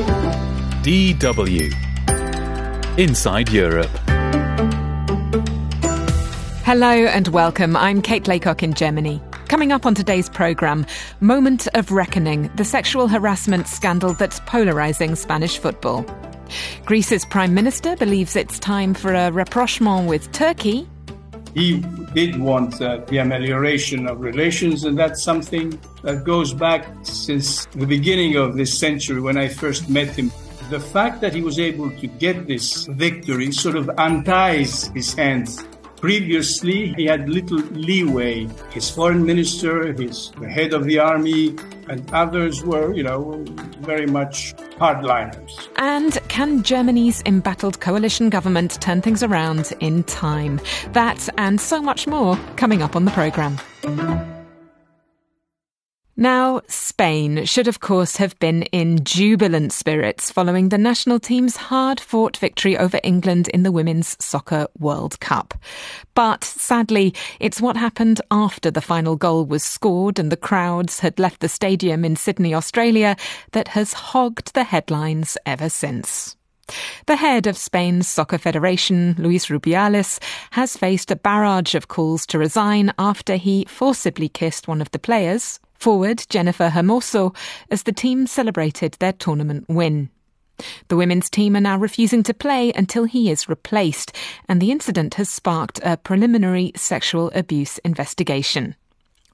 DW Inside Europe. Hello and welcome. I'm Kate Laycock in Germany. Coming up on today's programme, Moment of Reckoning, the sexual harassment scandal that's polarising Spanish football. Greece's Prime Minister believes it's time for a rapprochement with Turkey. He did want uh, the amelioration of relations, and that's something that goes back since the beginning of this century when I first met him. The fact that he was able to get this victory sort of unties his hands Previously, he had little leeway. His foreign minister, his head of the army, and others were, you know, very much hardliners. And can Germany's embattled coalition government turn things around in time? That and so much more coming up on the programme. Now, Spain should, of course, have been in jubilant spirits following the national team's hard fought victory over England in the Women's Soccer World Cup. But sadly, it's what happened after the final goal was scored and the crowds had left the stadium in Sydney, Australia, that has hogged the headlines ever since. The head of Spain's Soccer Federation, Luis Rubiales, has faced a barrage of calls to resign after he forcibly kissed one of the players, forward Jennifer Hermoso as the team celebrated their tournament win. The women's team are now refusing to play until he is replaced, and the incident has sparked a preliminary sexual abuse investigation.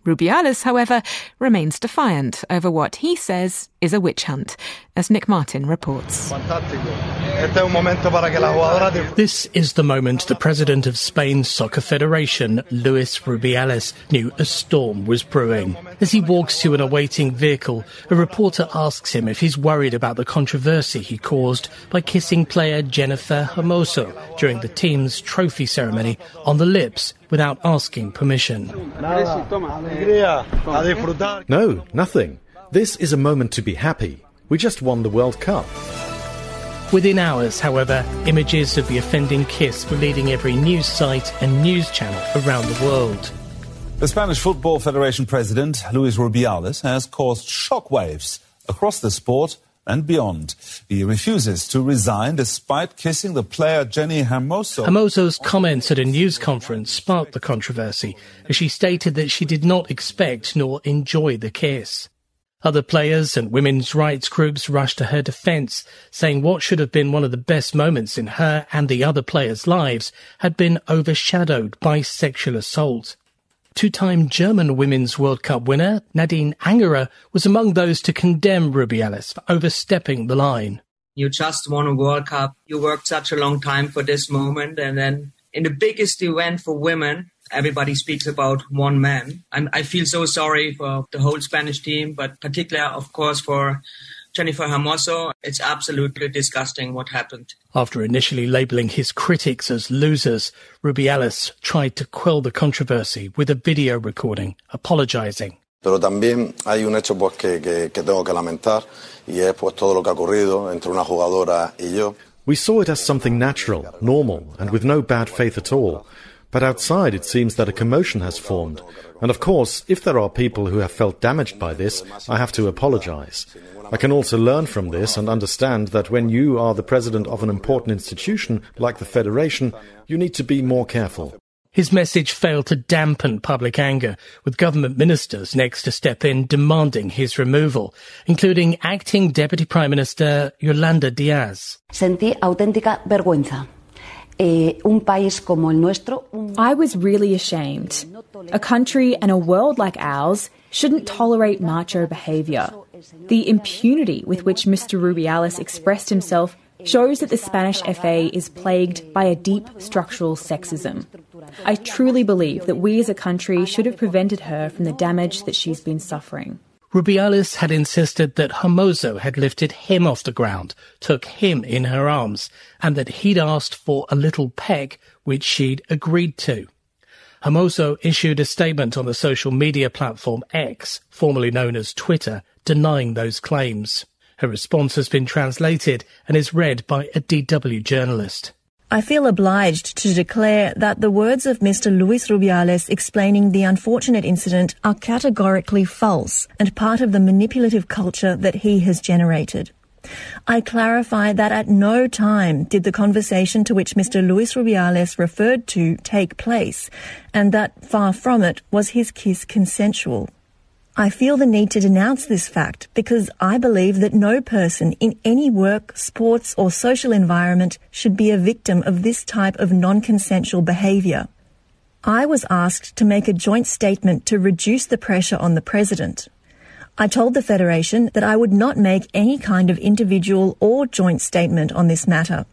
Rubiales, however, remains defiant over what he says is a witch hunt, as Nick Martin reports. This is the moment the president of Spain's Soccer Federation, Luis Rubiales, knew a storm was brewing. As he walks to an awaiting vehicle, a reporter asks him if he's worried about the controversy he caused by kissing player Jennifer Hermoso during the team's trophy ceremony on the lips without asking permission. No, nothing. This is a moment to be happy. We just won the World Cup. Within hours, however, images of the offending kiss were leading every news site and news channel around the world. The Spanish Football Federation president, Luis Rubiales, has caused shockwaves across the sport and beyond. He refuses to resign despite kissing the player Jenny Hermoso. Hermoso's comments at a news conference sparked the controversy as she stated that she did not expect nor enjoy the kiss. Other players and women's rights groups rushed to her defense, saying what should have been one of the best moments in her and the other players' lives had been overshadowed by sexual assault. Two-time German Women's World Cup winner Nadine Angerer was among those to condemn Rubiales for overstepping the line. You just won a World Cup. You worked such a long time for this moment. And then in the biggest event for women, everybody speaks about one man. I'm, I feel so sorry for the whole Spanish team, but particularly, of course, for Jennifer Hermoso. It's absolutely disgusting what happened. After initially labelling his critics as losers, Rubiales tried to quell the controversy with a video recording, apologising. Pero también hay un hecho pues, que, que, que tengo que lamentar y es pues, todo lo que ha ocurrido entre una jugadora y yo. We saw it as something natural, normal, and with no bad faith at all. But outside, it seems that a commotion has formed. And of course, if there are people who have felt damaged by this, I have to apologize. I can also learn from this and understand that when you are the president of an important institution like the Federation, you need to be more careful. His message failed to dampen public anger, with government ministers next to step in demanding his removal, including acting Deputy Prime Minister Yolanda Diaz. Sentí auténtica vergüenza. Eh, I was really ashamed. A country and a world like ours shouldn't tolerate macho behaviour. The impunity with which Mr. Rubiales expressed himself shows that the Spanish FA is plagued by a deep structural sexism. I truly believe that we as a country should have prevented her from the damage that she's been suffering. Rubiales had insisted that Hermoso had lifted him off the ground, took him in her arms, and that he'd asked for a little peck, which she'd agreed to. Hermoso issued a statement on the social media platform X, formerly known as Twitter, denying those claims. Her response has been translated and is read by a DW journalist. I feel obliged to declare that the words of Mr. Luis Rubiales explaining the unfortunate incident are categorically false and part of the manipulative culture that he has generated. I clarify that at no time did the conversation to which Mr. Luis Rubiales referred to take place, and that far from it was his kiss consensual. I feel the need to denounce this fact because I believe that no person in any work, sports, or social environment should be a victim of this type of non consensual behaviour. I was asked to make a joint statement to reduce the pressure on the President. I told the Federation that I would not make any kind of individual or joint statement on this matter.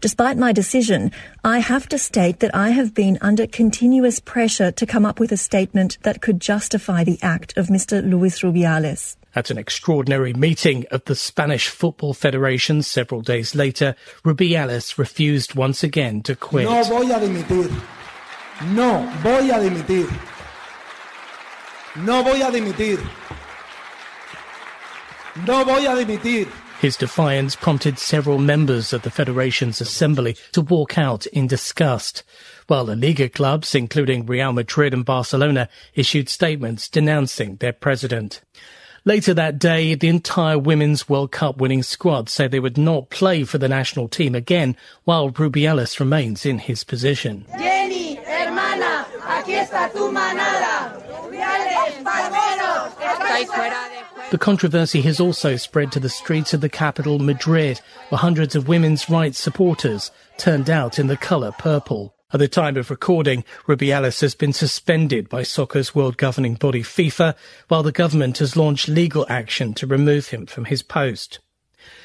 Despite my decision, I have to state that I have been under continuous pressure to come up with a statement that could justify the act of Mr. Luis Rubiales. At an extraordinary meeting of the Spanish Football Federation several days later, Rubiales refused once again to quit. No voy a dimitir. No voy a dimitir. No voy a dimitir. No voy a dimitir. His defiance prompted several members of the Federation's assembly to walk out in disgust, while the Liga clubs, including Real Madrid and Barcelona, issued statements denouncing their president. Later that day, the entire Women's World Cup winning squad said they would not play for the national team again while Rubiales remains in his position. Jenny, hermana, aquí está tu manada. Rubiales, the controversy has also spread to the streets of the capital, Madrid, where hundreds of women's rights supporters turned out in the colour purple. At the time of recording, Rubiales has been suspended by soccer's world governing body FIFA, while the government has launched legal action to remove him from his post.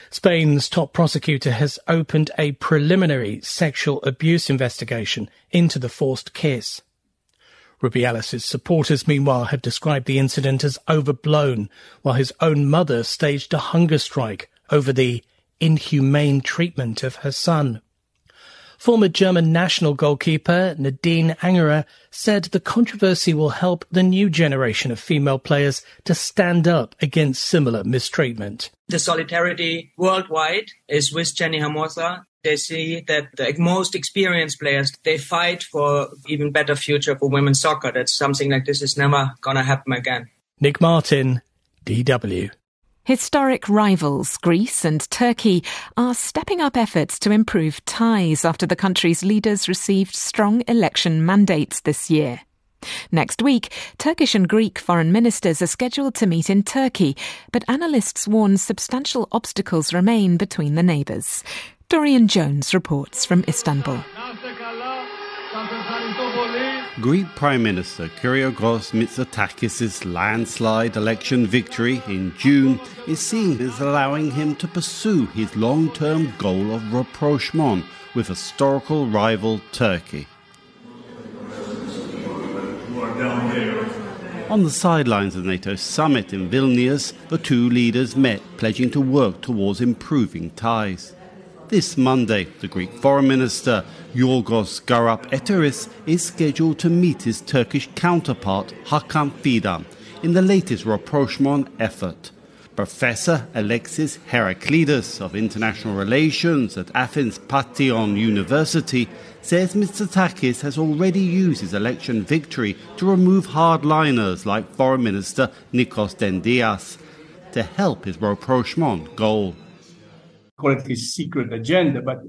Spain's top prosecutor has opened a preliminary sexual abuse investigation into the forced kiss. Rubiales' supporters, meanwhile, have described the incident as overblown, while his own mother staged a hunger strike over the inhumane treatment of her son. Former German national goalkeeper Nadine Angerer said the controversy will help the new generation of female players to stand up against similar mistreatment. The solidarity worldwide is with Jenny Hermoso they see that the most experienced players they fight for even better future for women's soccer. That something like this is never gonna happen again. Nick Martin, DW. Historic rivals Greece and Turkey are stepping up efforts to improve ties after the country's leaders received strong election mandates this year. Next week, Turkish and Greek foreign ministers are scheduled to meet in Turkey, but analysts warn substantial obstacles remain between the neighbours. Dorian Jones reports from Istanbul. Greek Prime Minister Kyriakos Mitsotakis' landslide election victory in June is seen as allowing him to pursue his long-term goal of rapprochement with historical rival Turkey. On the sidelines of the NATO summit in Vilnius, the two leaders met, pledging to work towards improving ties. This Monday, the Greek Foreign Minister Yorgos Gerapetritis is scheduled to meet his Turkish counterpart Hakan Fidan in the latest rapprochement effort. Professor Alexis Heraklides of International Relations at Athens Panteion University says Mitsotakis has already used his election victory to remove hardliners like Foreign Minister Nikos Dendias to help his rapprochement goal call it his secret agenda, but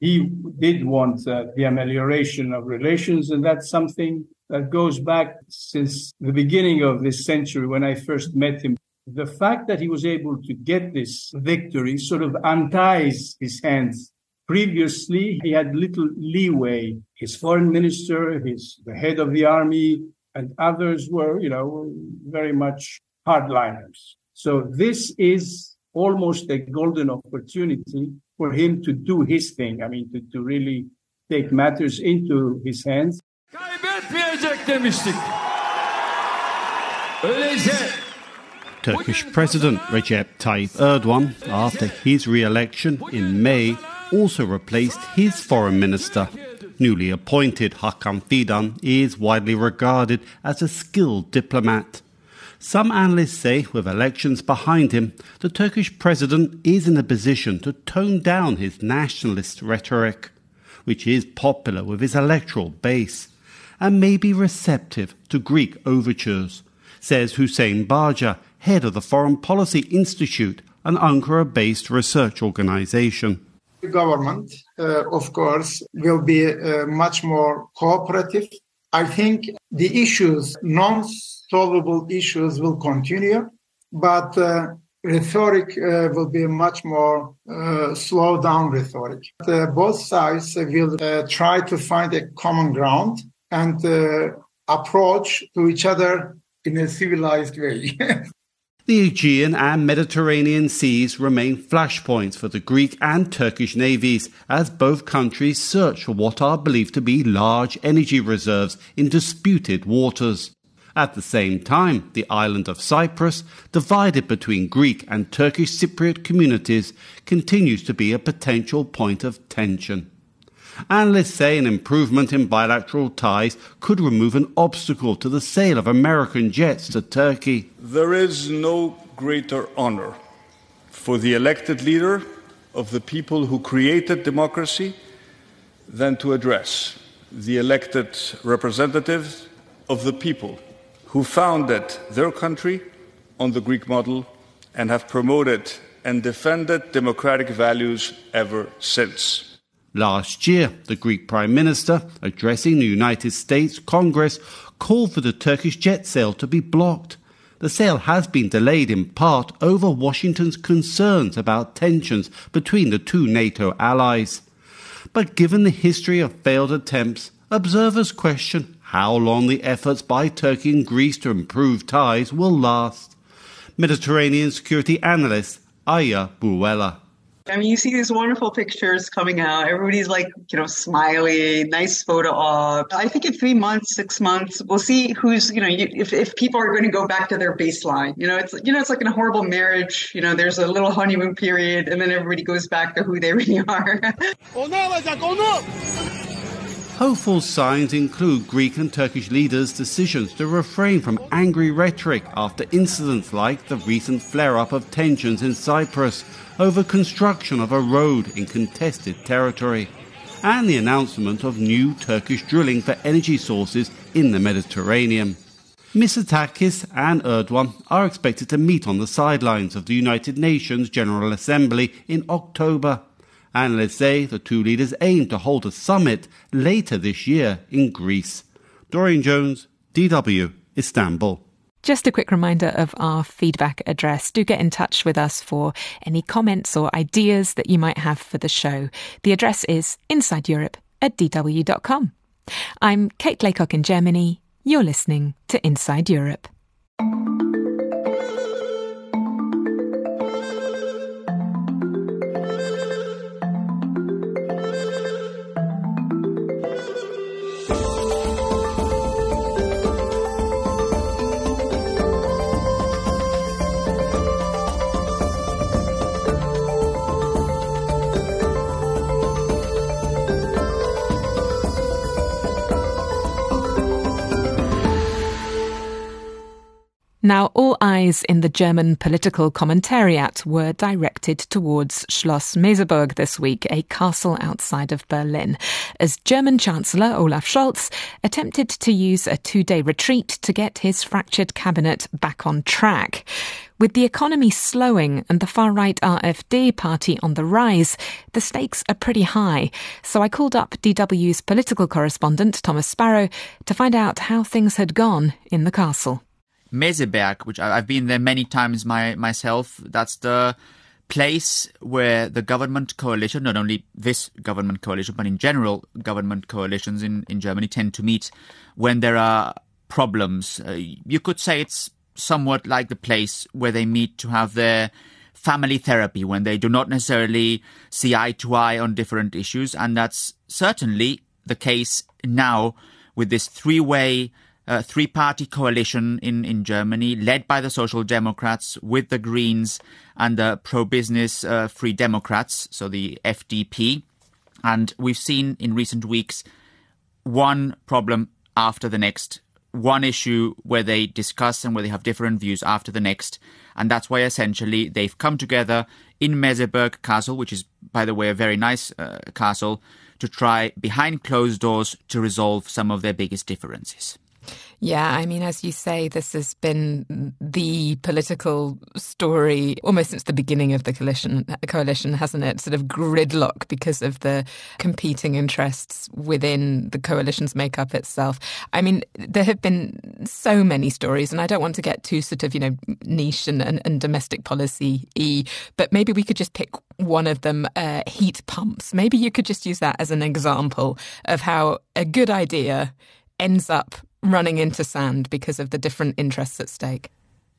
he did want uh, the amelioration of relations, and that's something that goes back since the beginning of this century when I first met him. The fact that he was able to get this victory sort of unties his hands. Previously, he had little leeway. His foreign minister, his the head of the army, and others were, you know, very much hardliners. So this is almost a golden opportunity for him to do his thing. I mean, to, to really take matters into his hands. Turkish President Recep Tayyip Erdogan, after his re-election in May, also replaced his foreign minister. Newly appointed Hakan Fidan is widely regarded as a skilled diplomat. Some analysts say, with elections behind him, the Turkish president is in a position to tone down his nationalist rhetoric, which is popular with his electoral base, and may be receptive to Greek overtures, says Huseyin Bagci, head of the Foreign Policy Institute an Ankara based research organization. The government, uh, of course, will be uh, much more cooperative. I think the issues, non solvable issues, will continue, but uh, rhetoric uh, will be much more uh, slow down rhetoric. Uh, both sides will try to find a common ground and approach to each other in a civilized way. The Aegean and Mediterranean seas remain flashpoints for the Greek and Turkish navies as both countries search for what are believed to be large energy reserves in disputed waters. At the same time, the island of Cyprus, divided between Greek and Turkish Cypriot communities, continues to be a potential point of tension. Analysts say an improvement in bilateral ties could remove an obstacle to the sale of American jets to Turkey. There is no greater honor for the elected leader of the people who created democracy than to address the elected representatives of the people who founded their country on the Greek model and have promoted and defended democratic values ever since. Last year, the Greek Prime Minister, addressing the United States Congress, called for the Turkish jet sale to be blocked. The sale has been delayed in part over Washington's concerns about tensions between the two NATO allies. But given the history of failed attempts, observers question how long the efforts by Turkey and Greece to improve ties will last. Mediterranean security analyst Aya Burweila. I mean, you see these wonderful pictures coming out. Everybody's like, you know, smiley, nice photo op. I think in three months, six months, we'll see who's, you know, if, if people are going to go back to their baseline. You know, it's, you know, it's like in a horrible marriage. You know, there's a little honeymoon period, and then everybody goes back to who they really are. Hopeful signs include Greek and Turkish leaders' decisions to refrain from angry rhetoric after incidents like the recent flare up of tensions in Cyprus over construction of a road in contested territory, and the announcement of new Turkish drilling for energy sources in the Mediterranean. Mitsotakis and Erdogan are expected to meet on the sidelines of the United Nations General Assembly in October. Analysts say the two leaders aim to hold a summit later this year in Greece. Dorian Jones, DW, Istanbul. Just a quick reminder of our feedback address. Do get in touch with us for any comments or ideas that you might have for the show. The address is insideeurope at dw.com. I'm Kate Laycock in Germany. You're listening to Inside Europe. Now, all eyes in the German political commentariat were directed towards Schloss Meseberg this week, a castle outside of Berlin, as German Chancellor Olaf Scholz attempted to use a two day retreat to get his fractured cabinet back on track. With the economy slowing and the far right AfD party on the rise, the stakes are pretty high. So I called up DW's political correspondent, Thomas Sparrow, to find out how things had gone in the castle. Meseberg, which I've been there many times my, myself. That's the place where the government coalition, not only this government coalition, but in general, government coalitions in, in Germany tend to meet when there are problems. Uh, you could say it's somewhat like the place where they meet to have their family therapy when they do not necessarily see eye to eye on different issues. And that's certainly the case now with this three way uh, three party coalition in, in Germany, led by the Social Democrats with the Greens and the pro business uh, Free Democrats, so the FDP. And we've seen in recent weeks one problem after the next, one issue where they discuss and where they have different views after the next. And that's why essentially they've come together in Meseberg Castle, which is, by the way, a very nice uh, castle, to try behind closed doors to resolve some of their biggest differences. Yeah, I mean, as you say, this has been the political story almost since the beginning of the coalition, coalition, hasn't it? Sort of gridlock because of the competing interests within the coalition's makeup itself. I mean, there have been so many stories, and I don't want to get too sort of, you know, niche and, and, and domestic policy y, but maybe we could just pick one of them uh, heat pumps. Maybe you could just use that as an example of how a good idea ends up running into sand because of the different interests at stake?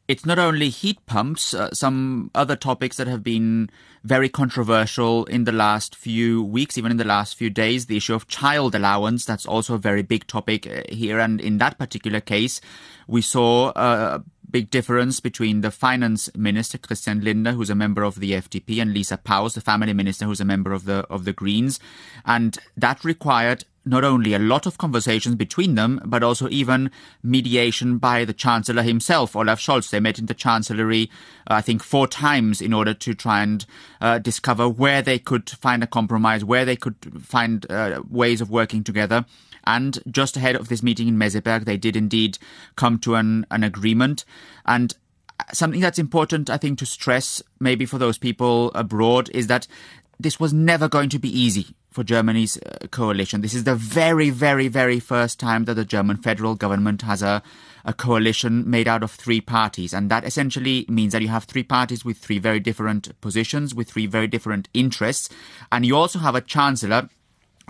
It's not only heat pumps, uh, some other topics that have been very controversial in the last few weeks, even in the last few days. The issue of child allowance, that's also a very big topic uh, here. And in that particular case, we saw a big difference between the finance minister, Christian Lindner, who's a member of the FDP, and Lisa Paus, the family minister, who's a member of the, of the Greens. And that required not only a lot of conversations between them, but also even mediation by the Chancellor himself, Olaf Scholz. They met in the Chancellery, uh, I think, four times in order to try and uh, discover where they could find a compromise, where they could find uh, ways of working together. And just ahead of this meeting in Meseberg, they did indeed come to an, an agreement. And something that's important, I think, to stress, maybe for those people abroad, is that this was never going to be easy for Germany's uh, coalition. This is the very, very, very first time that the German federal government has a, a coalition made out of three parties. And that essentially means that you have three parties with three very different positions, with three very different interests. And you also have a chancellor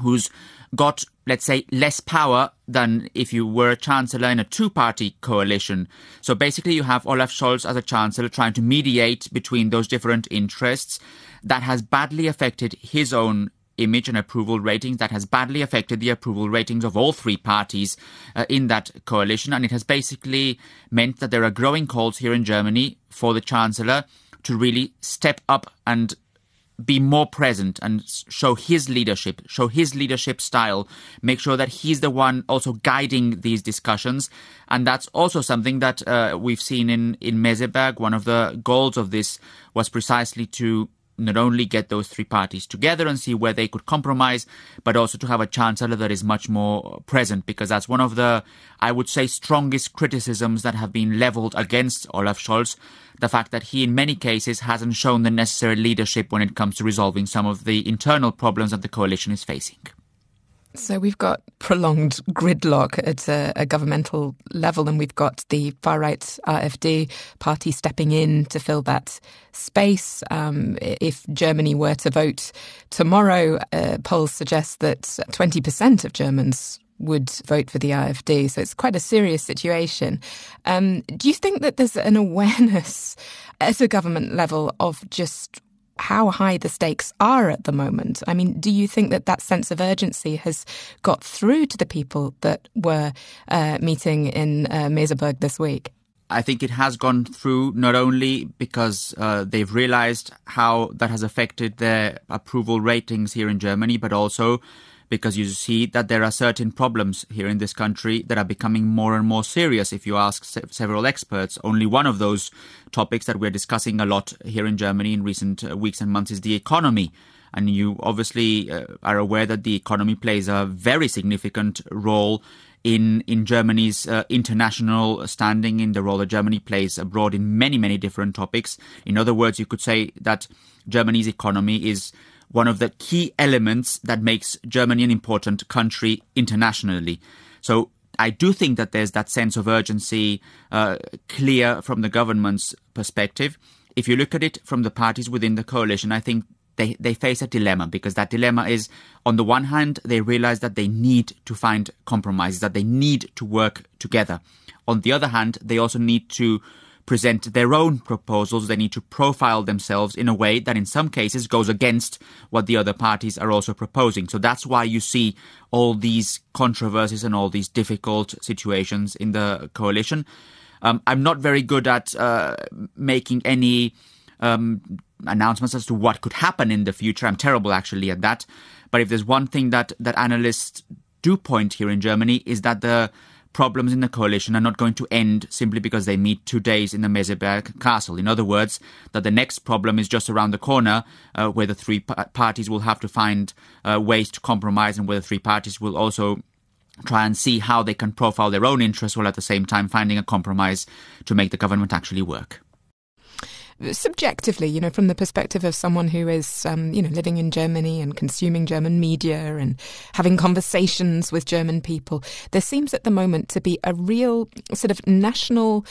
who's got, let's say, less power than if you were a chancellor in a two party coalition. So basically, you have Olaf Scholz as a chancellor trying to mediate between those different interests that has badly affected his own image and approval ratings that has badly affected the approval ratings of all three parties uh, in that coalition. And it has basically meant that there are growing calls here in Germany for the Chancellor to really step up and be more present and show his leadership, show his leadership style, make sure that he's the one also guiding these discussions. And that's also something that uh, we've seen in, in Meseberg. One of the goals of this was precisely to not only get those three parties together and see where they could compromise, but also to have a chancellor that is much more present, because that's one of the, I would say, strongest criticisms that have been leveled against Olaf Scholz. The fact that he, in many cases, hasn't shown the necessary leadership when it comes to resolving some of the internal problems that the coalition is facing. So we've got prolonged gridlock at a, a, governmental level, and we've got the far right AfD party stepping in to fill that space. Um, if Germany were to vote tomorrow, uh, polls suggest that 20% of Germans would vote for the AfD. So it's quite a serious situation. Um, do you think that there's an awareness at a government level of just how high the stakes are at the moment. I mean, do you think that that sense of urgency has got through to the people that were uh, meeting in uh, Meseberg this week? I think it has gone through not only because uh, they've realized how that has affected their approval ratings here in Germany, but also because you see that there are certain problems here in this country that are becoming more and more serious. If you ask se- several experts, only one of those topics that we're discussing a lot here in Germany in recent uh, weeks and months is the economy. And you obviously uh, are aware that the economy plays a very significant role in in Germany's uh, international standing, in the role that Germany plays abroad in many many different topics. In other words, you could say that Germany's economy is one of the key elements that makes Germany an important country internationally. So I do think that there's that sense of urgency uh, clear from the government's perspective. If you look at it from the parties within the coalition, I think they, they face a dilemma because that dilemma is on the one hand, they realize that they need to find compromises, that they need to work together. On the other hand, they also need to present their own proposals. They need to profile themselves in a way that in some cases goes against what the other parties are also proposing. So that's why you see all these controversies and all these difficult situations in the coalition. Um, I'm not very good at uh, making any um, announcements as to what could happen in the future. I'm terrible actually at that. But if there's one thing that, that analysts do point here in Germany is that the problems in the coalition are not going to end simply because they meet two days in the Meseberg castle. In other words, that the next problem is just around the corner, uh, where the three pa- parties will have to find uh, ways to compromise and where the three parties will also try and see how they can profile their own interests while at the same time finding a compromise to make the government actually work subjectively, you know, from the perspective of someone who is, um, you know, living in Germany and consuming German media and having conversations with German people, there seems at the moment to be a real sort of national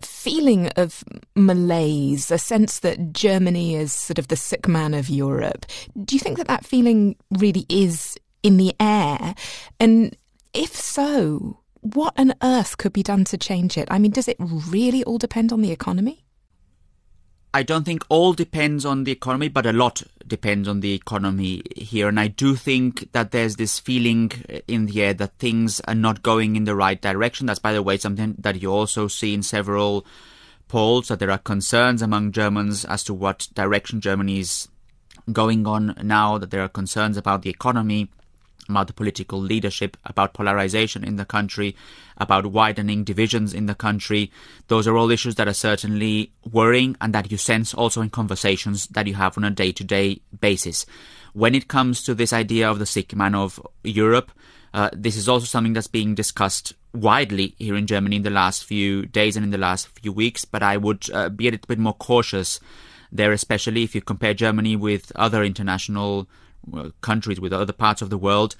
feeling of malaise, a sense that Germany is sort of the sick man of Europe. Do you think that that feeling really is in the air? And if so, what on earth could be done to change it? I mean, does it really all depend on the economy? I don't think all depends on the economy, but a lot depends on the economy here. And I do think that there's this feeling in the air that things are not going in the right direction. That's, by the way, something that you also see in several polls that there are concerns among Germans as to what direction Germany is going on now, that there are concerns about the economy about the political leadership, about polarization in the country, about widening divisions in the country. Those are all issues that are certainly worrying and that you sense also in conversations that you have on a day to day basis. When it comes to this idea of the sick man of Europe, uh, this is also something that's being discussed widely here in Germany in the last few days and in the last few weeks, but I would uh, be a little bit more cautious there, especially if you compare Germany with other international countries, with other parts of the world,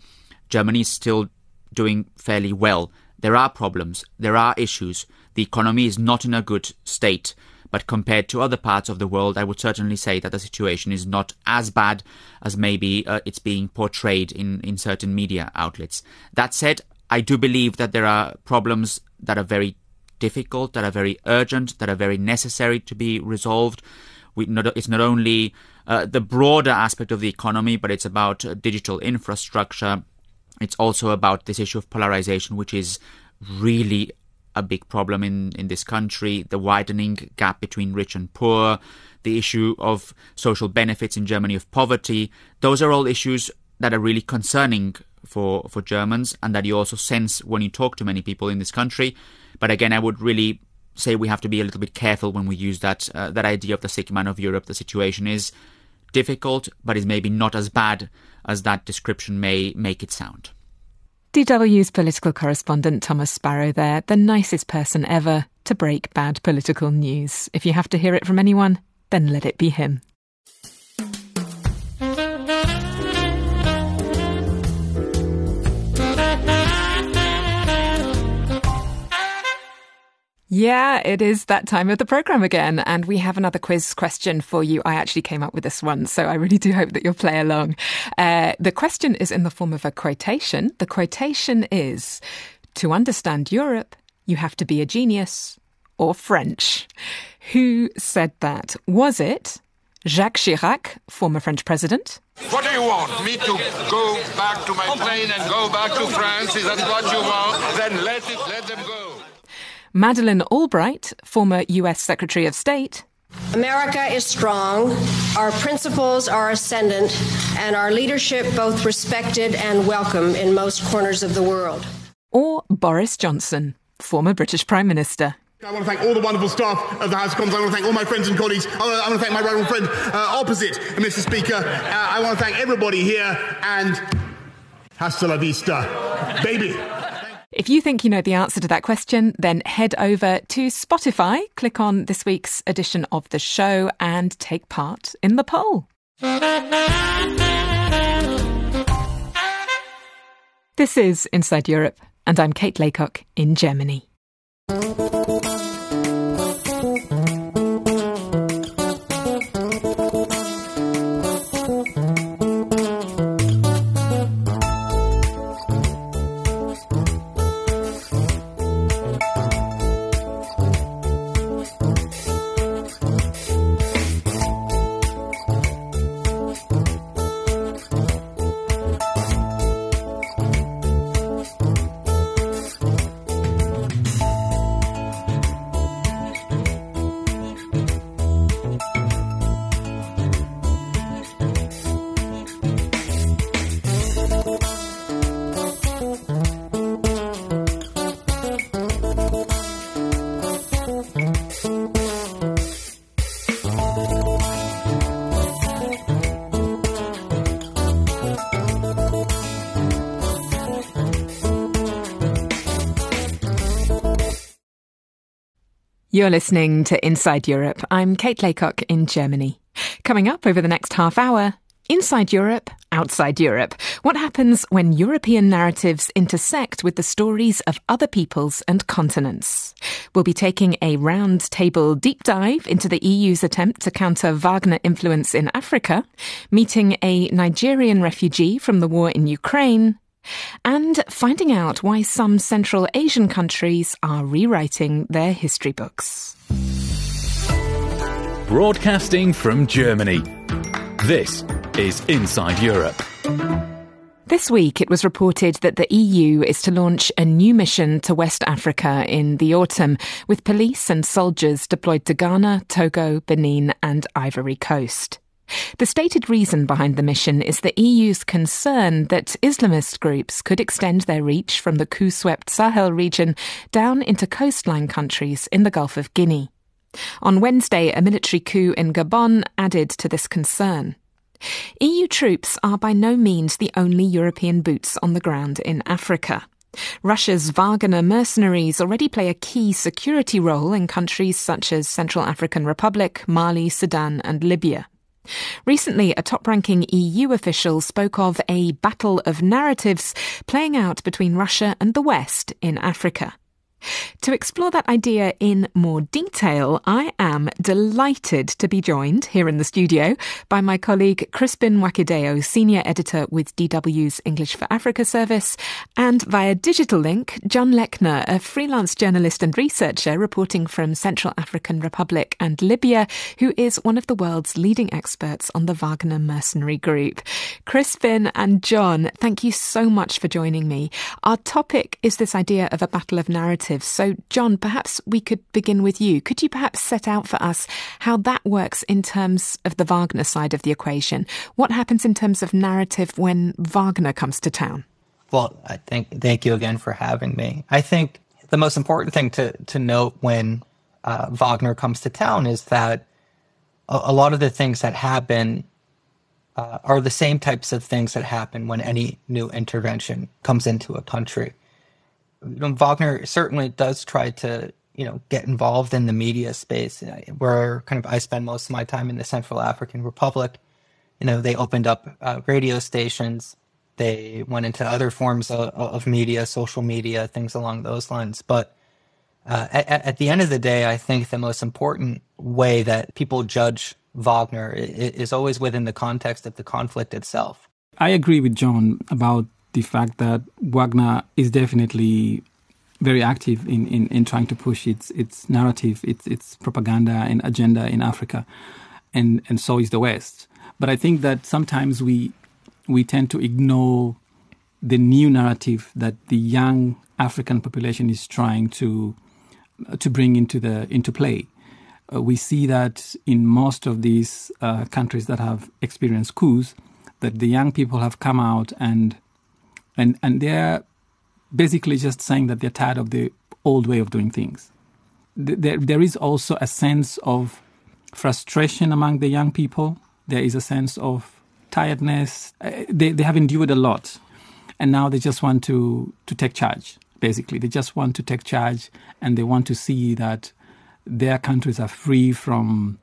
Germany is still doing fairly well. There are problems, there are issues. The economy is not in a good state. But compared to other parts of the world, I would certainly say that the situation is not as bad as maybe uh, it's being portrayed in, in certain media outlets. That said, I do believe that there are problems that are very difficult, that are very urgent, that are very necessary to be resolved. We not, it's not only uh, the broader aspect of the economy, but it's about uh, digital infrastructure. It's also about this issue of polarization, which is really a big problem in, in this country, the widening gap between rich and poor, the issue of social benefits in Germany of poverty. Those are all issues that are really concerning for, for Germans and that you also sense when you talk to many people in this country. But again, I would really say we have to be a little bit careful when we use that uh, that idea of the sick man of Europe. The situation is difficult, but is maybe not as bad as that description may make it sound. DW's political correspondent Thomas Sparrow there, the nicest person ever to break bad political news. If you have to hear it from anyone, then let it be him. Yeah, it is that time of the program again. And we have another quiz question for you. I actually came up with this one, so I really do hope that you'll play along. Uh, the question is in the form of a quotation. The quotation is To understand Europe, you have to be a genius or French. Who said that? Was it Jacques Chirac, former French president? What do you want? Me to go back to my plane and go back to France? Is that what you want? Then let it, let them go. Madeleine Albright, former US Secretary of State. America is strong, our principles are ascendant, and our leadership both respected and welcome in most corners of the world. Or Boris Johnson, former British Prime Minister. I want to thank all the wonderful staff of the House of Commons. I want to thank all my friends and colleagues. I want to thank my rival friend uh, opposite, Mr. Speaker. Uh, I want to thank everybody here and hasta la vista, baby. If you think you know the answer to that question, then head over to Spotify, click on this week's edition of the show, and take part in the poll. This is Inside Europe, and I'm Kate Laycock in Germany. You're listening to Inside Europe. I'm Kate Laycock in Germany. Coming up over the next half hour, Inside Europe, outside Europe. What happens when European narratives intersect with the stories of other peoples and continents? We'll be taking a round table deep dive into the EU's attempt to counter Wagner influence in Africa, meeting a Nigerian refugee from the war in Ukraine, and finding out why some Central Asian countries are rewriting their history books. Broadcasting from Germany. This is Inside Europe. This week, it was reported that the EU is to launch a new mission to West Africa in the autumn, with police and soldiers deployed to Ghana, Togo, Benin, and Ivory Coast. The stated reason behind the mission is the EU's concern that Islamist groups could extend their reach from the coup swept Sahel region down into coastline countries in the Gulf of Guinea. On Wednesday, a military coup in Gabon added to this concern. EU troops are by no means the only European boots on the ground in Africa. Russia's Wagner mercenaries already play a key security role in countries such as Central African Republic, Mali, Sudan, and Libya. Recently, a top ranking EU official spoke of a battle of narratives playing out between Russia and the West in Africa. To explore that idea in more detail, I am delighted to be joined here in the studio by my colleague Crispin Mwakideu, senior editor with DW's English for Africa service, and via digital link, John Lechner, a freelance journalist and researcher reporting from Central African Republic and Libya, who is one of the world's leading experts on the Wagner mercenary group. Crispin and John, thank you so much for joining me. Our topic is this idea of a battle of narratives narratives. So, John, perhaps we could begin with you. Could you perhaps set out for us how that works in terms of the Wagner side of the equation? What happens in terms of narrative when Wagner comes to town? Well, I think thank you again for having me. I think the most important thing to to note when uh, Wagner comes to town is that a, a lot of the things that happen uh, are the same types of things that happen when any new intervention comes into a country you know, Wagner certainly does try to, you know, get involved in the media space uh, where kind of I spend most of my time in the Central African Republic. You know, they opened up uh, radio stations. They went into other forms of, of, media, social media, things along those lines. But uh, at, at, the end of the day, I think the most important way that people judge Wagner is always within the context of the conflict itself. I agree with John about the fact that Wagner is definitely very active in, in, in trying to push its its narrative, its its propaganda and agenda in Africa, and and so is the West. But I think that sometimes we we tend to ignore the new narrative that the young African population is trying to to bring into the into play. Uh, we see that in most of these uh, countries that have experienced coups, that the young people have come out and and and they're basically just saying that they're tired of the old way of doing things. There, there is also a sense of frustration among the young people. There is a sense of tiredness. Uh, they, they have endured a lot, and now they just want to, to take charge, basically. They just want to take charge, and they want to see that their countries are free from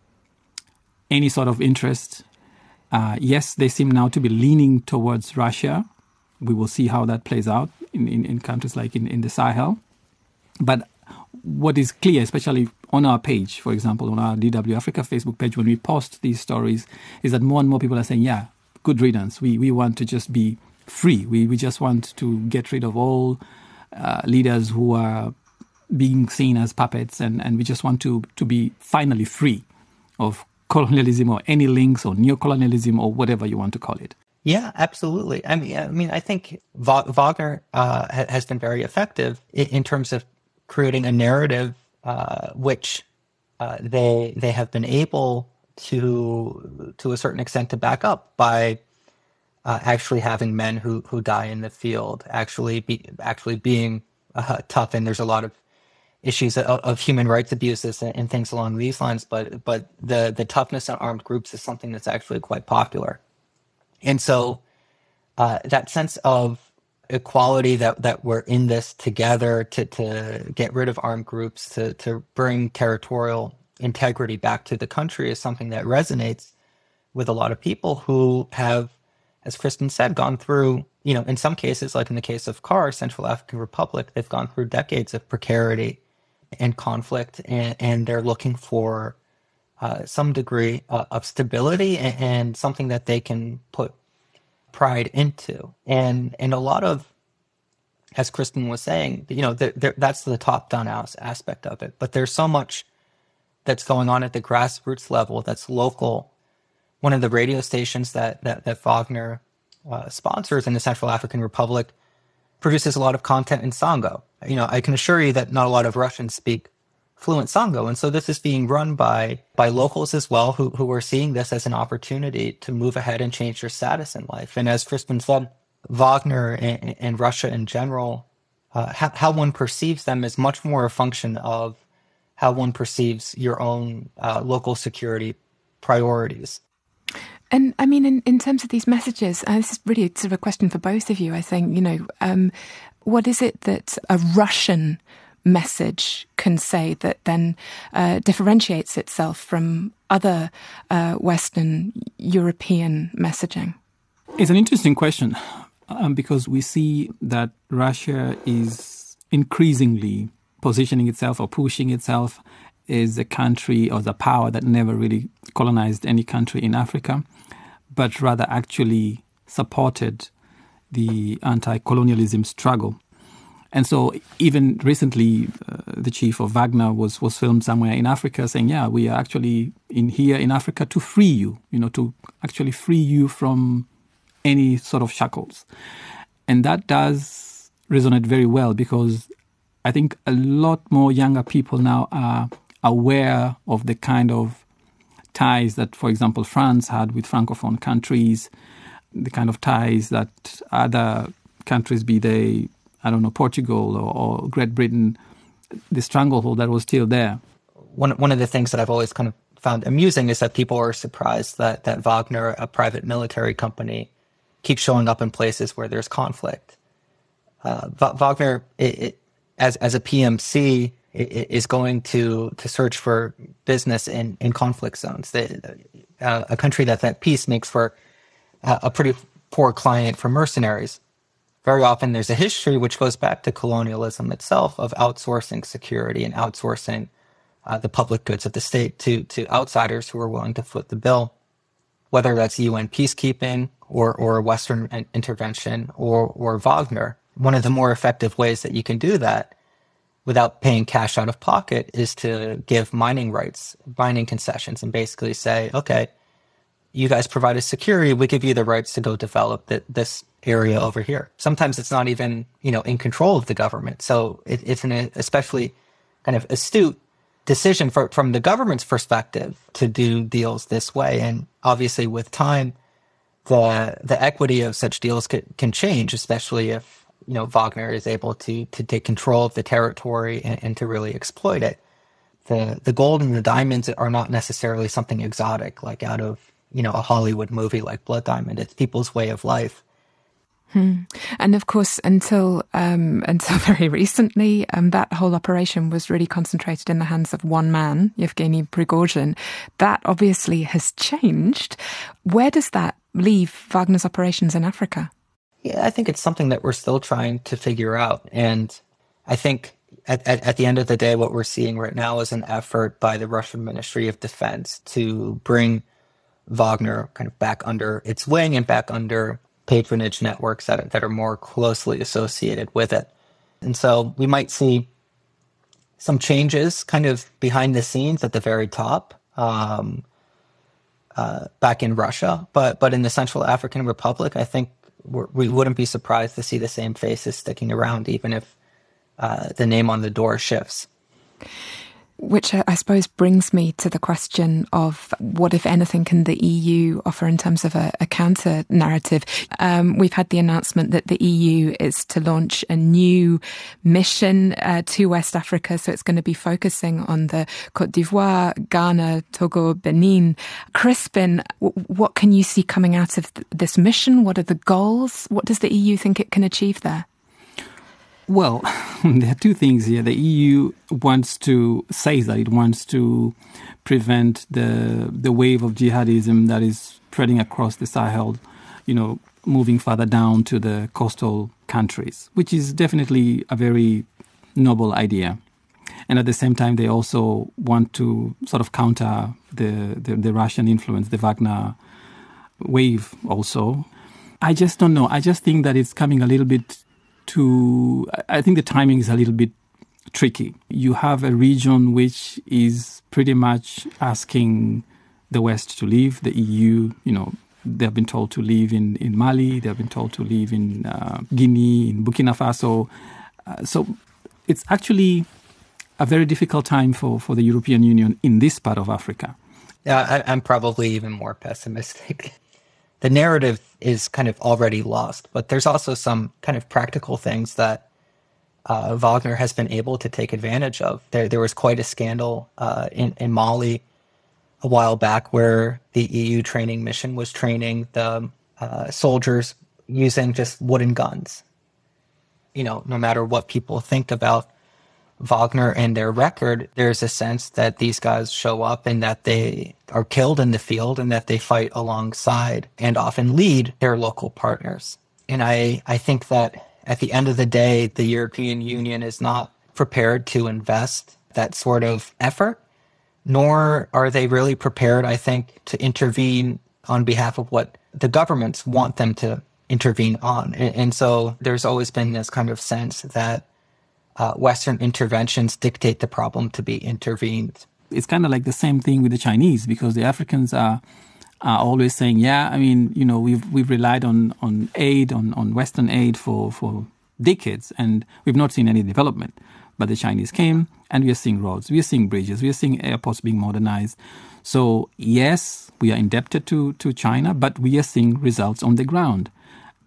any sort of interest. Uh, yes, they seem now to be leaning towards Russia, we will see how that plays out in, in, in countries like in, in the Sahel. But what is clear, especially on our page, for example, on our DW Africa Facebook page, when we post these stories, is that more and more people are saying, yeah, good riddance. We, we want to just be free. We, we just want to get rid of all uh, leaders who are being seen as puppets, and, and we just want to, to be finally free of colonialism or any links or neocolonialism or whatever you want to call it. Yeah, absolutely. I mean, I mean, I think Wagner uh, has been very effective in, terms of creating a narrative uh, which uh, they they have been able to to a certain extent to back up by uh, actually having men who who die in the field actually be actually being uh, tough. And there's a lot of issues of, of human rights abuses and, and, things along these lines. But but the the toughness in armed groups is something that's actually quite popular. And so uh, that sense of equality that, that we're in this together to, to get rid of armed groups, to, to bring territorial integrity back to the country is something that resonates with a lot of people who have, as Crispin said, gone through, you know, in some cases, like in the case of CAR, Central African Republic, they've gone through decades of precarity and conflict, and, and they're looking for uh, some degree uh, of stability and, and something that they can put pride into. And and a lot of, as Kristen was saying, you know, they're, they're, that's the top down aspect of it. But there's so much that's going on at the grassroots level that's local. One of the radio stations that that, that Wagner uh, sponsors in the Central African Republic produces a lot of content in Sango. You know, I can assure you that not a lot of Russians speak fluent Sango. And so this is being run by by locals as well who, who are seeing this as an opportunity to move ahead and change their status in life. And as Crispin said, Wagner and, and Russia in general, uh, how, how, one perceives them is much more a function of how one perceives your own uh, local security priorities. And I mean, in, in terms of these messages, uh, this is really sort of a question for both of you, I think, you know, um, what is it that a Russian message can say that then uh, differentiates itself from other uh, Western European messaging? It's an interesting question um, because we see that Russia is increasingly positioning itself or pushing itself as a country or the power that never really colonized any country in Africa, but rather actually supported the anti colonialism struggle and so even recently, uh, the chief of Wagner was, was filmed somewhere in Africa saying, yeah, we are actually in here in Africa to free you, you know, to actually free you from any sort of shackles. And that does resonate very well because I think a lot more younger people now are aware of the kind of ties that, for example, France had with Francophone countries, the kind of ties that other countries, be they I don't know, Portugal or, or Great Britain, the stranglehold that was still there. One, one of the things that I've always kind of found amusing is that people are surprised that, that Wagner, a private military company, keeps showing up in places where there's conflict. Uh, Wagner, it, it, as, as a PMC, is going to, to search for business in, in conflict zones. Uh, a country that's at peace makes for a, a pretty poor client for mercenaries very often there's a history which goes back to colonialism itself of outsourcing security and outsourcing uh, the public goods of the state to to outsiders who are willing to foot the bill, whether that's UN peacekeeping or or Western intervention or or Wagner. One of the more effective ways that you can do that without paying cash out of pocket is to give mining rights, mining concessions, and basically say, okay, you guys provide us security, we give you the rights to go develop the, this area over here. Sometimes it's not even, you know, in control of the government. So it, it's an especially kind of astute decision for, from the government's perspective to do deals this way. And obviously with time, the, the equity of such deals can, can change, especially if, you know, Wagner is able to, to take control of the territory and, and to really exploit it. The, the gold and the diamonds are not necessarily something exotic, like out of, you know, a Hollywood movie like Blood Diamond. It's people's way of life. Hmm. And of course, until um, until very recently, um, that whole operation was really concentrated in the hands of one man, Yevgeny Prigozhin. That obviously has changed. Where does that leave Wagner's operations in Africa? Yeah, I think it's something that we're still trying to figure out. And I think at, at, at the end of the day, what we're seeing right now is an effort by the Russian Ministry of Defense to bring Wagner kind of back under its wing and back under patronage networks that, that are more closely associated with it. And so we might see some changes kind of behind the scenes at the very top um, uh, back in Russia. But, but in the Central African Republic, I think we would not be surprised to see the same faces sticking around, even if uh, the name on the door shifts. Which I suppose brings me to the question of what, if anything, can the EU offer in terms of a, a counter narrative? Um, we've had the announcement that the EU is to launch a new mission uh, to West Africa, so it's going to be focusing on the Cote d'Ivoire, Ghana, Togo, Benin. Crispin, what can you see coming out of th- this mission? What are the goals? What does the EU think it can achieve there? Well, there are two things here. The EU wants to say that it wants to prevent the the wave of jihadism that is spreading across the Sahel, you know, moving further down to the coastal countries, which is definitely a very noble idea. And at the same time, they also want to sort of counter the, the, the Russian influence, the Wagner wave also. I just don't know. I just think that it's coming a little bit to, I think the timing is a little bit tricky. You have a region which is pretty much asking the West to leave, the EU, you know, they've been told to leave in, in Mali, they've been told to leave in uh, Guinea, in Burkina Faso. Uh, so it's actually a very difficult time for, for the European Union in this part of Africa. Yeah, I, I'm probably even more pessimistic. the narrative is kind of already lost, but there's also some kind of practical things that uh, Wagner has been able to take advantage of. There, there was quite a scandal uh, in, in Mali a while back where the EU training mission was training the uh, soldiers using just wooden guns. You know, no matter what people think about Wagner and their record, there's a sense that these guys show up and that they are killed in the field and that they fight alongside and often lead their local partners. And I, I think that at the end of the day, the European Union is not prepared to invest that sort of effort, nor are they really prepared, I think, to intervene on behalf of what the governments want them to intervene on. And, and so there's always been this kind of sense that uh, Western interventions dictate the problem to be intervened. It's kind of like the same thing with the Chinese because the Africans are are always saying, yeah, I mean, you know, we've we've relied on on aid on on Western aid for for decades, and we've not seen any development. But the Chinese came, and we are seeing roads, we are seeing bridges, we are seeing airports being modernized. So yes, we are indebted to to China, but we are seeing results on the ground,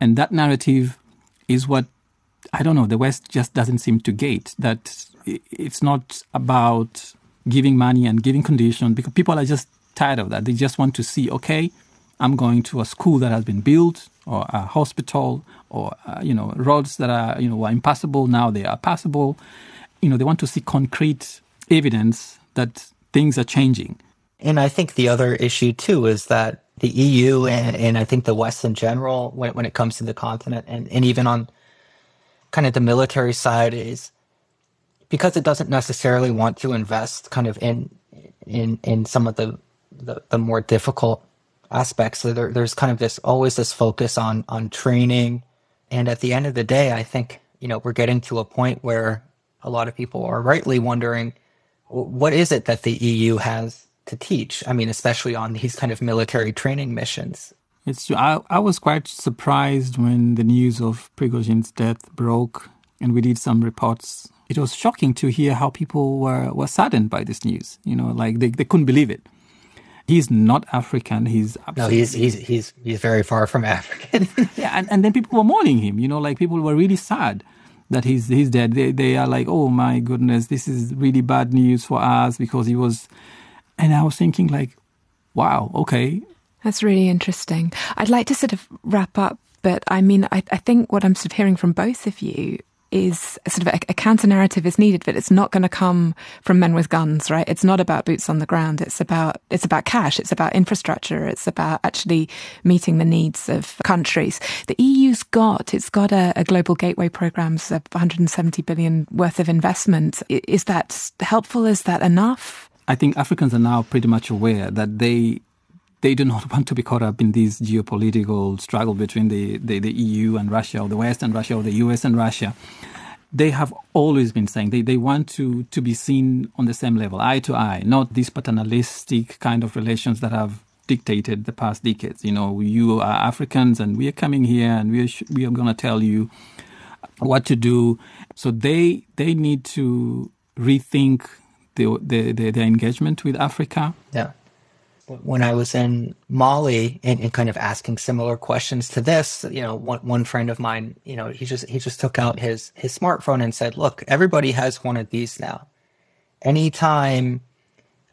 and that narrative is what I don't know, the West just doesn't seem to gate that it's not about giving money and giving conditions because people are just tired of that. They just want to see, okay, I'm going to a school that has been built or a hospital or, uh, you know, roads that are, you know, were impassable. Now they are passable. You know, they want to see concrete evidence that things are changing. And I think the other issue too is that the EU and, and I think the West in general, when, when it comes to the continent and, and even on kind of the military side is because it doesn't necessarily want to invest kind of in in in some of the the, the more difficult aspects. So there, there's kind of this always this focus on on training, and at the end of the day, I think you know we're getting to a point where a lot of people are rightly wondering what is it that the EU has to teach. I mean, especially on these kind of military training missions. It's true. I, I was quite surprised when the news of Prigozhin's death broke and we did some reports. It was shocking to hear how people were, were saddened by this news. You know, like they, they couldn't believe it. He's not African. He's no, he's he's he's he's very far from African. yeah, and, and then people were mourning him. You know, like people were really sad that he's he's dead. They they are like, oh my goodness, this is really bad news for us because he was. And I was thinking like, wow, okay, that's really interesting. I'd like to sort of wrap up, but I mean, I, I think what I'm sort of hearing from both of you is sort of a, a counter narrative is needed, but it's not going to come from men with guns, right? It's not about boots on the ground. It's about it's about cash. It's about infrastructure. It's about actually meeting the needs of countries. The EU's got it's got a, a global gateway programs of 170 billion worth of investment. Is that helpful? Is that enough? I think Africans are now pretty much aware that they they do not want to be caught up in this geopolitical struggle between the, the, the, EU and Russia, or the West and Russia, or the US and Russia. They have always been saying they, they want to, to be seen on the same level, eye to eye, not these paternalistic kind of relations that have dictated the past decades. You know, you are Africans and we are coming here and we are, we are going to tell you what to do. So they, they need to rethink the, the, the, their engagement with Africa. Yeah when I was in Mali and, and, kind of asking similar questions to this, you know, one, one friend of mine, you know, he just, he just took out his, his smartphone and said, look, everybody has one of these now. Anytime,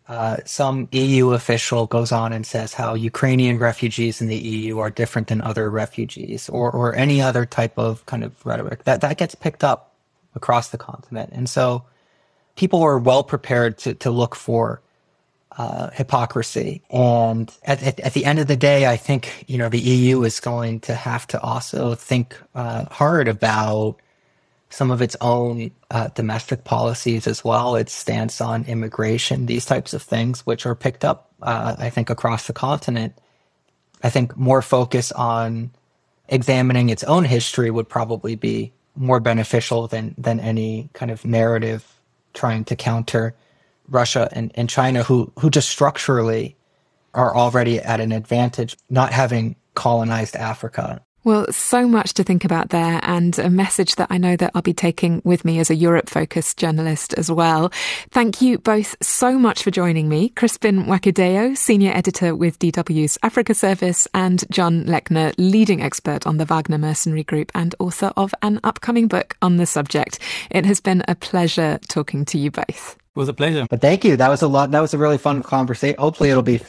uh, some EU official goes on and says how Ukrainian refugees in the EU are different than other refugees or, or any other type of kind of rhetoric that, that gets picked up across the continent. And so people are well prepared to, to look for uh, hypocrisy. And at, at, at, the end of the day, I think, you know, the EU is going to have to also think uh, hard about some of its own uh, domestic policies as well, its stance on immigration, these types of things, which are picked up, uh, I think, across the continent. I think more focus on examining its own history would probably be more beneficial than, than any kind of narrative trying to counter Russia and, and China, who, who just structurally are already at an advantage, not having colonized Africa. Well, so much to think about there, and a message that I know that I'll be taking with me as a Europe focused journalist as well. Thank you both so much for joining me. Crispin Mwakideu, senior editor with DW's Africa Service, and John Lechner, leading expert on the Wagner Mercenary Group and author of an upcoming book on the subject. It has been a pleasure talking to you both. It was a pleasure. But thank you. That was a lot. That was a really fun conversation. Hopefully, it'll be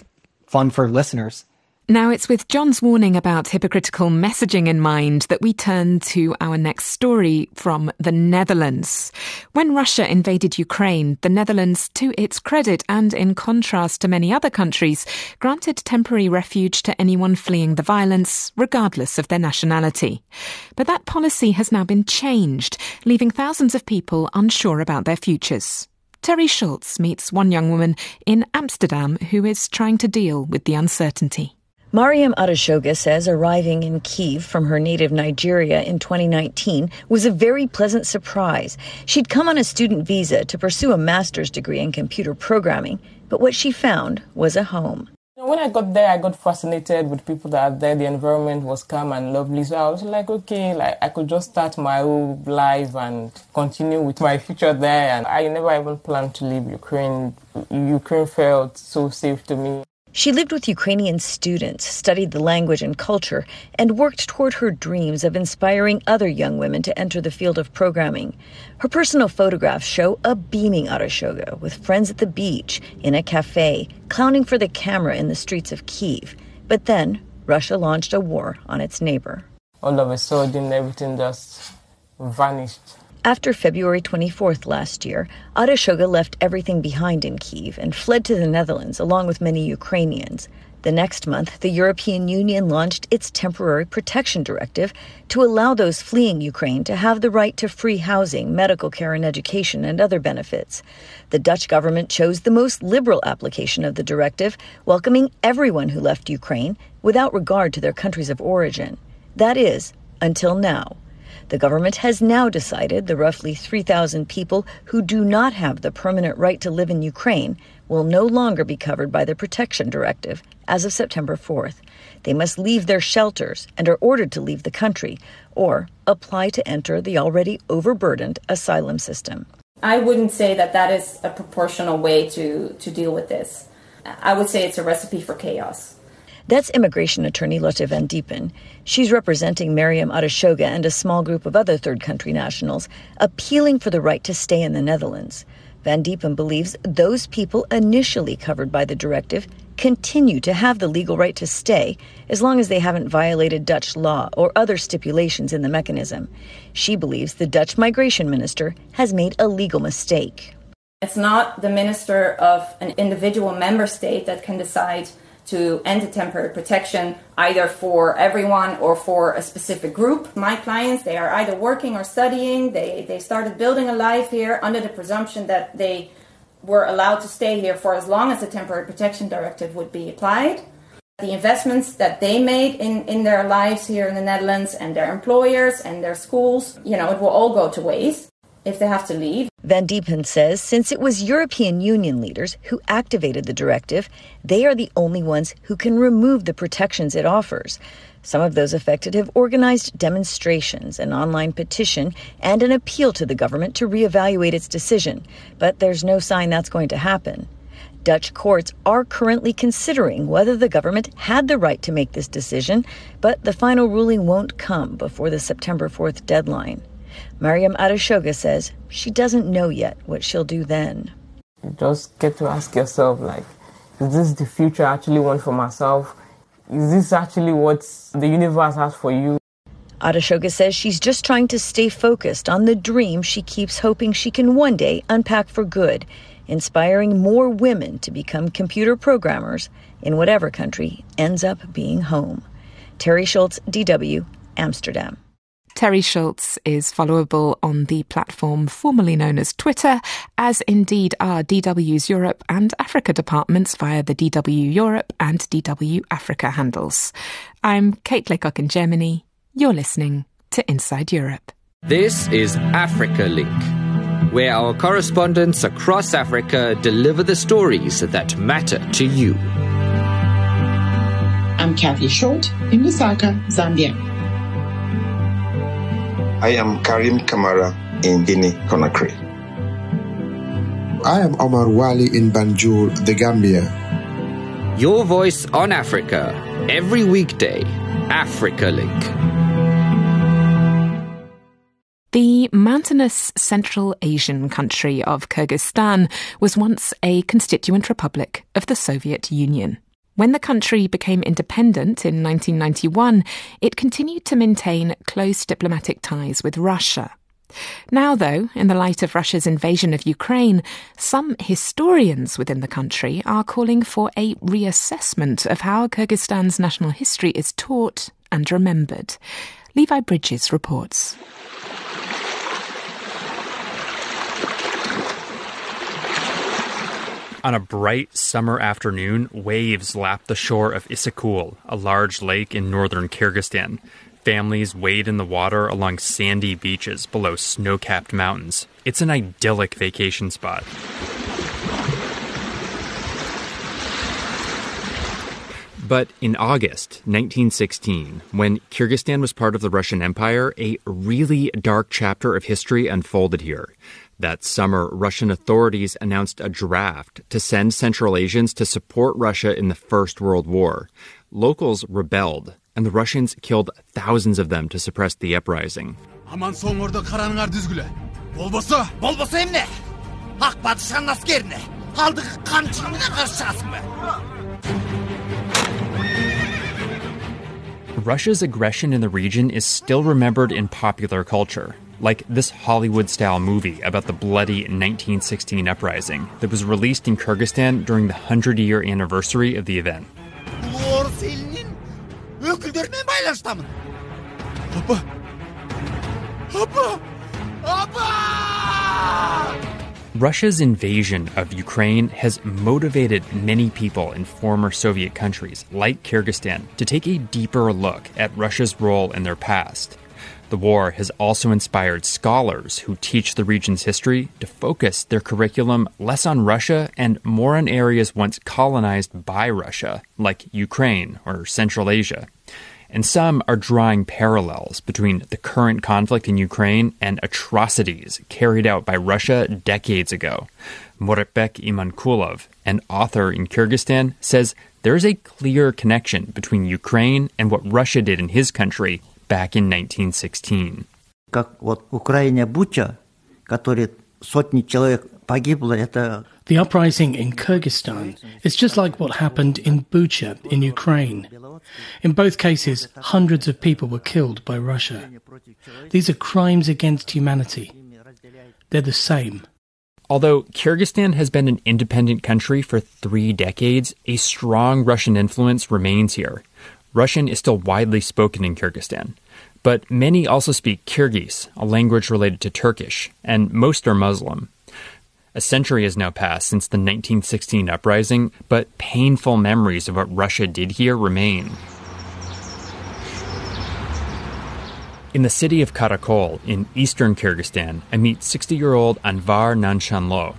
fun for listeners. Now, it's with John's warning about hypocritical messaging in mind that we turn to our next story from the Netherlands. When Russia invaded Ukraine, the Netherlands, to its credit and in contrast to many other countries, granted temporary refuge to anyone fleeing the violence, regardless of their nationality. But that policy has now been changed, leaving thousands of people unsure about their futures. Teri Schultz meets one young woman in Amsterdam who is trying to deal with the uncertainty. Mariam Adeshoga says arriving in Kiev from her native Nigeria in 2019 was a very pleasant surprise. She'd come on a student visa to pursue a master's degree in computer programming, but what she found was a home. When I got there, I got fascinated with people that are there. The environment was calm and lovely. So I was like, okay, like I could just start my whole life and continue with my future there. And I never even planned to leave Ukraine. Ukraine felt so safe to me. She lived with Ukrainian students, studied the language and culture, and worked toward her dreams of inspiring other young women to enter the field of programming. Her personal photographs show a beaming Adeshoga with friends at the beach, in a cafe, clowning for the camera in the streets of Kiev. But then, Russia launched a war on its neighbor. All of a sudden, everything just vanished. After February 24th last year, Adeshoga left everything behind in Kiev and fled to the Netherlands along with many Ukrainians. The next month, the European Union launched its temporary protection directive to allow those fleeing Ukraine to have the right to free housing, medical care, and education, and other benefits. The Dutch government chose the most liberal application of the directive, welcoming everyone who left Ukraine without regard to their countries of origin. That is, until now. The government has now decided the roughly 3,000 people who do not have the permanent right to live in Ukraine will no longer be covered by the Protection Directive as of September 4th. They must leave their shelters and are ordered to leave the country or apply to enter the already overburdened asylum system. I wouldn't say that that is a proportional way to, to deal with this. I would say it's a recipe for chaos. That's immigration attorney Lotte van Diepen. She's representing Mariam Adeshoga and a small group of other third country nationals, appealing for the right to stay in the Netherlands. Van Diepen believes those people initially covered by the directive continue to have the legal right to stay as long as they haven't violated Dutch law or other stipulations in the mechanism. She believes the Dutch migration minister has made a legal mistake. It's not the minister of an individual member state that can decide to end the temporary protection either for everyone or for a specific group. My clients, they are either working or studying. They, they started building a life here under the presumption that they were allowed to stay here for as long as the temporary protection directive would be applied. The investments that they made in, in their lives here in the Netherlands and their employers and their schools, you know, it will all go to waste if they have to leave. Van Diepen says since it was European Union leaders who activated the directive, they are the only ones who can remove the protections it offers. Some of those affected have organized demonstrations, an online petition, and an appeal to the government to reevaluate its decision, but there's no sign that's going to happen. Dutch courts are currently considering whether the government had the right to make this decision, but the final ruling won't come before the September 4th deadline. Mariam Adeshoga says she doesn't know yet what she'll do then. You just get to ask yourself, like, is this the future I actually want for myself? Is this actually what the universe has for you? Adeshoga says she's just trying to stay focused on the dream she keeps hoping she can one day unpack for good inspiring more women to become computer programmers in whatever country ends up being home. Teri Schultz, DW, Amsterdam. Teri Schultz is followable on the platform formerly known as Twitter, as indeed are DW's Europe and Africa departments via the DW Europe and DW Africa handles. I'm Kate Laycock in Germany. You're listening to Inside Europe. This is Africa Link where our correspondents across Africa deliver the stories that matter to you. I'm Kathy Short in Lusaka, Zambia. I am Karim Kamara in Guinea Conakry. I am Omar Wali in Banjul, the Gambia. Your voice on Africa, every weekday, Africa Link. The mountainous Central Asian country of Kyrgyzstan was once a constituent republic of the Soviet Union. When the country became independent in 1991, it continued to maintain close diplomatic ties with Russia. Now, though, in the light of Russia's invasion of Ukraine, some historians within the country are calling for a reassessment of how Kyrgyzstan's national history is taught and remembered. Levi Bridges reports. On a bright summer afternoon, waves lap the shore of Issyk-Kul, a large lake in northern Kyrgyzstan. Families wade in the water along sandy beaches below snow capped mountains. It's an idyllic vacation spot. But in August 1916, when Kyrgyzstan was part of the Russian Empire, a really dark chapter of history unfolded here. That summer, Russian authorities announced a draft to send Central Asians to support Russia in the First World War. Locals rebelled, and the Russians killed thousands of them to suppress the uprising. Russia's aggression in the region is still remembered in popular culture like this Hollywood style movie about the bloody 1916 uprising that was released in Kyrgyzstan during the 100 year anniversary of the event. Russia's invasion of Ukraine has motivated many people in former Soviet countries, like Kyrgyzstan, to take a deeper look at Russia's role in their past the war has also inspired scholars who teach the region's history to focus their curriculum less on Russia and more on areas once colonized by Russia, like Ukraine or Central Asia. And some are drawing parallels between the current conflict in Ukraine and atrocities carried out by Russia decades ago. Muratbek Imankulov, an author in Kyrgyzstan, says there is a clear connection between Ukraine and what Russia did in his country back in 1916. Как вот Украине Буча, который сотни человек погибло, это the uprising in Kyrgyzstan is just like what happened in Bucha in Ukraine. In both cases, hundreds of people were killed by Russia. These are crimes against humanity. They're the same. Although Kyrgyzstan has been an independent country for three decades, a strong Russian influence remains here. Russian is still widely spoken in Kyrgyzstan, but many also speak Kyrgyz, a language related to Turkish, and most are Muslim. A century has now passed since the 1916 uprising, but painful memories of what Russia did here remain. In the city of Karakol in eastern Kyrgyzstan, I meet 60 year old Anvar Nanshanlo.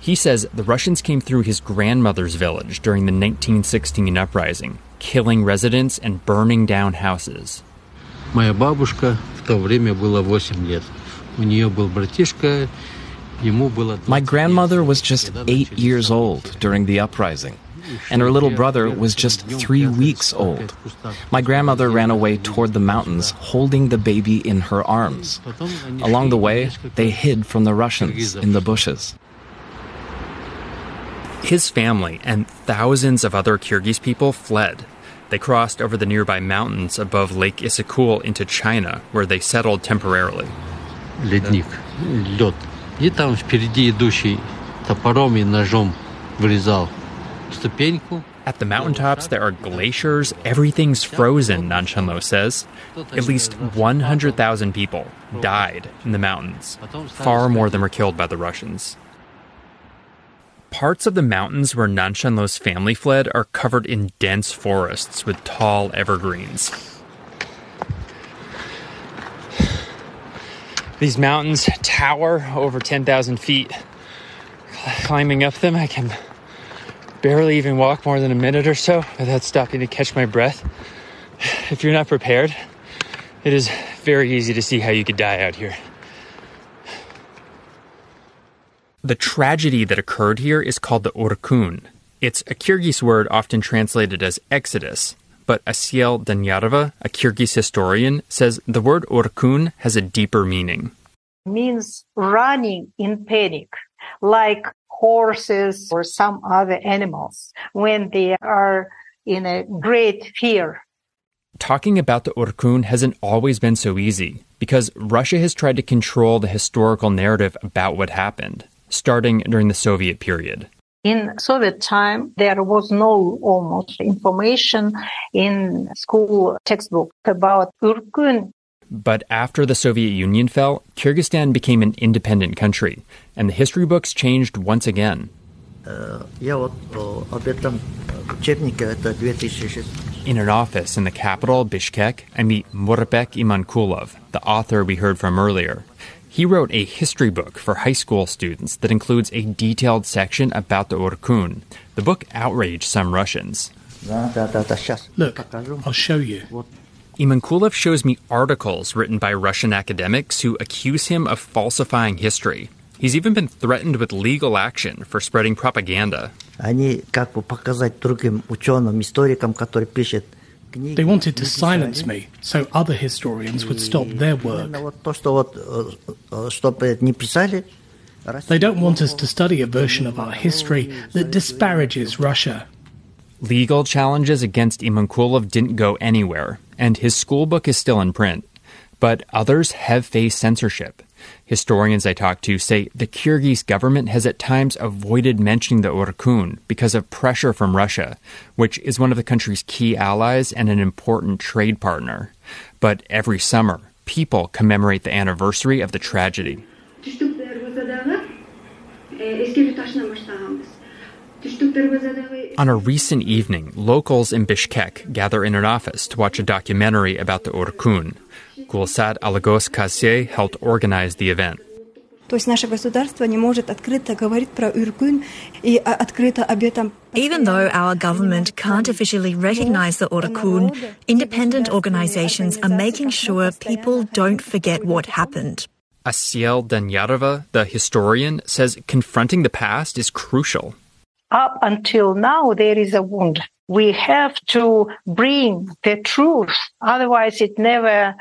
He says the Russians came through his grandmother's village during the 1916 uprising, killing residents and burning down houses. Моя бабушка в то время было 8 лет. У нее был братишка, ему было... My grandmother was just eight years old during the uprising, and her little brother was just three weeks old. My grandmother ran away toward the mountains, holding the baby in her arms. Along the way, they hid from the Russians in the bushes. His family and thousands of other Kyrgyz people fled. They crossed over the nearby mountains above Lake Issyk into China, where they settled temporarily. Ледник, лед. И там впереди идущий топором и ножом вырезал ступеньку. At the mountaintops, there are glaciers. Everything's frozen, Nanshanlo says. At least 100,000 people died in the mountains, far more than were killed by the Russians. Parts of the mountains where Nanshanlo's family fled are covered in dense forests with tall evergreens. These mountains tower over 10,000 feet. Climbing up them, I can barely even walk more than a minute or so without stopping to catch my breath. If you're not prepared, it is very easy to see how you could die out here. The tragedy that occurred here is called the Urkun. It's a Kyrgyz word often translated as exodus, but Asiel Danyarova, a Kyrgyz historian, says the word Urkun has a deeper meaning. Means running in panic, like horses or some other animals when they are in a great fear. Talking about the Urkun hasn't always been so easy because Russia has tried to control the historical narrative about what happened starting during the Soviet period. In Soviet time, there was no almost information in school textbook about Urkun. But after the Soviet Union fell, Kyrgyzstan became an independent country, and the history books changed once again. In an office in the capital, Bishkek, I meet Murbek Imankulov, the author we heard from earlier. He wrote a history book for high school students that includes a detailed section about the Orkun. The book outraged some Russians. Look, I'll show you. Imankulov shows me articles written by Russian academics who accuse him of falsifying history. He's even been threatened with legal action for spreading propaganda. Они как бы показать другим ученым, историкам, которые пишут they wanted to silence me so other historians would stop their work. They don't want us to study a version of our history that disparages Russia. Legal challenges against Imankulov didn't go anywhere, and his school book is still in print. But others have faced censorship. Historians I talked to say the Kyrgyz government has at times avoided mentioning the Urkun because of pressure from Russia, which is one of the country's key allies and an important trade partner. But every summer, people commemorate the anniversary of the tragedy. On a recent evening, locals in Bishkek gather in an office to watch a documentary about the Urkun. Gulsat Alagos Kassier helped organize the event. Even though our government can't officially recognize the Urkun, independent organizations are making sure people don't forget what happened. Asiel Danyarova, the historian, says confronting the past is crucial. Up until now, there is a wound. We have to bring the truth, otherwise, it never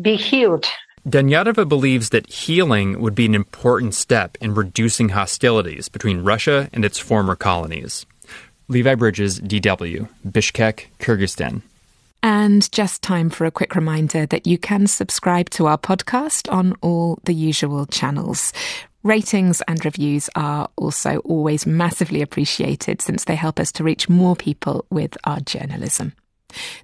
be healed. Danyarova believes that healing would be an important step in reducing hostilities between Russia and its former colonies. Levi Bridges, DW, Bishkek, Kyrgyzstan. And just time for a quick reminder that you can subscribe to our podcast on all the usual channels. Ratings and reviews are also always massively appreciated since they help us to reach more people with our journalism.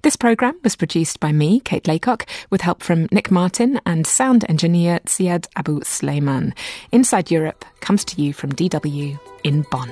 This programme was produced by me, Kate Laycock, with help from Nick Martin and sound engineer Ziad Abu Sleiman. Inside Europe comes to you from DW in Bonn.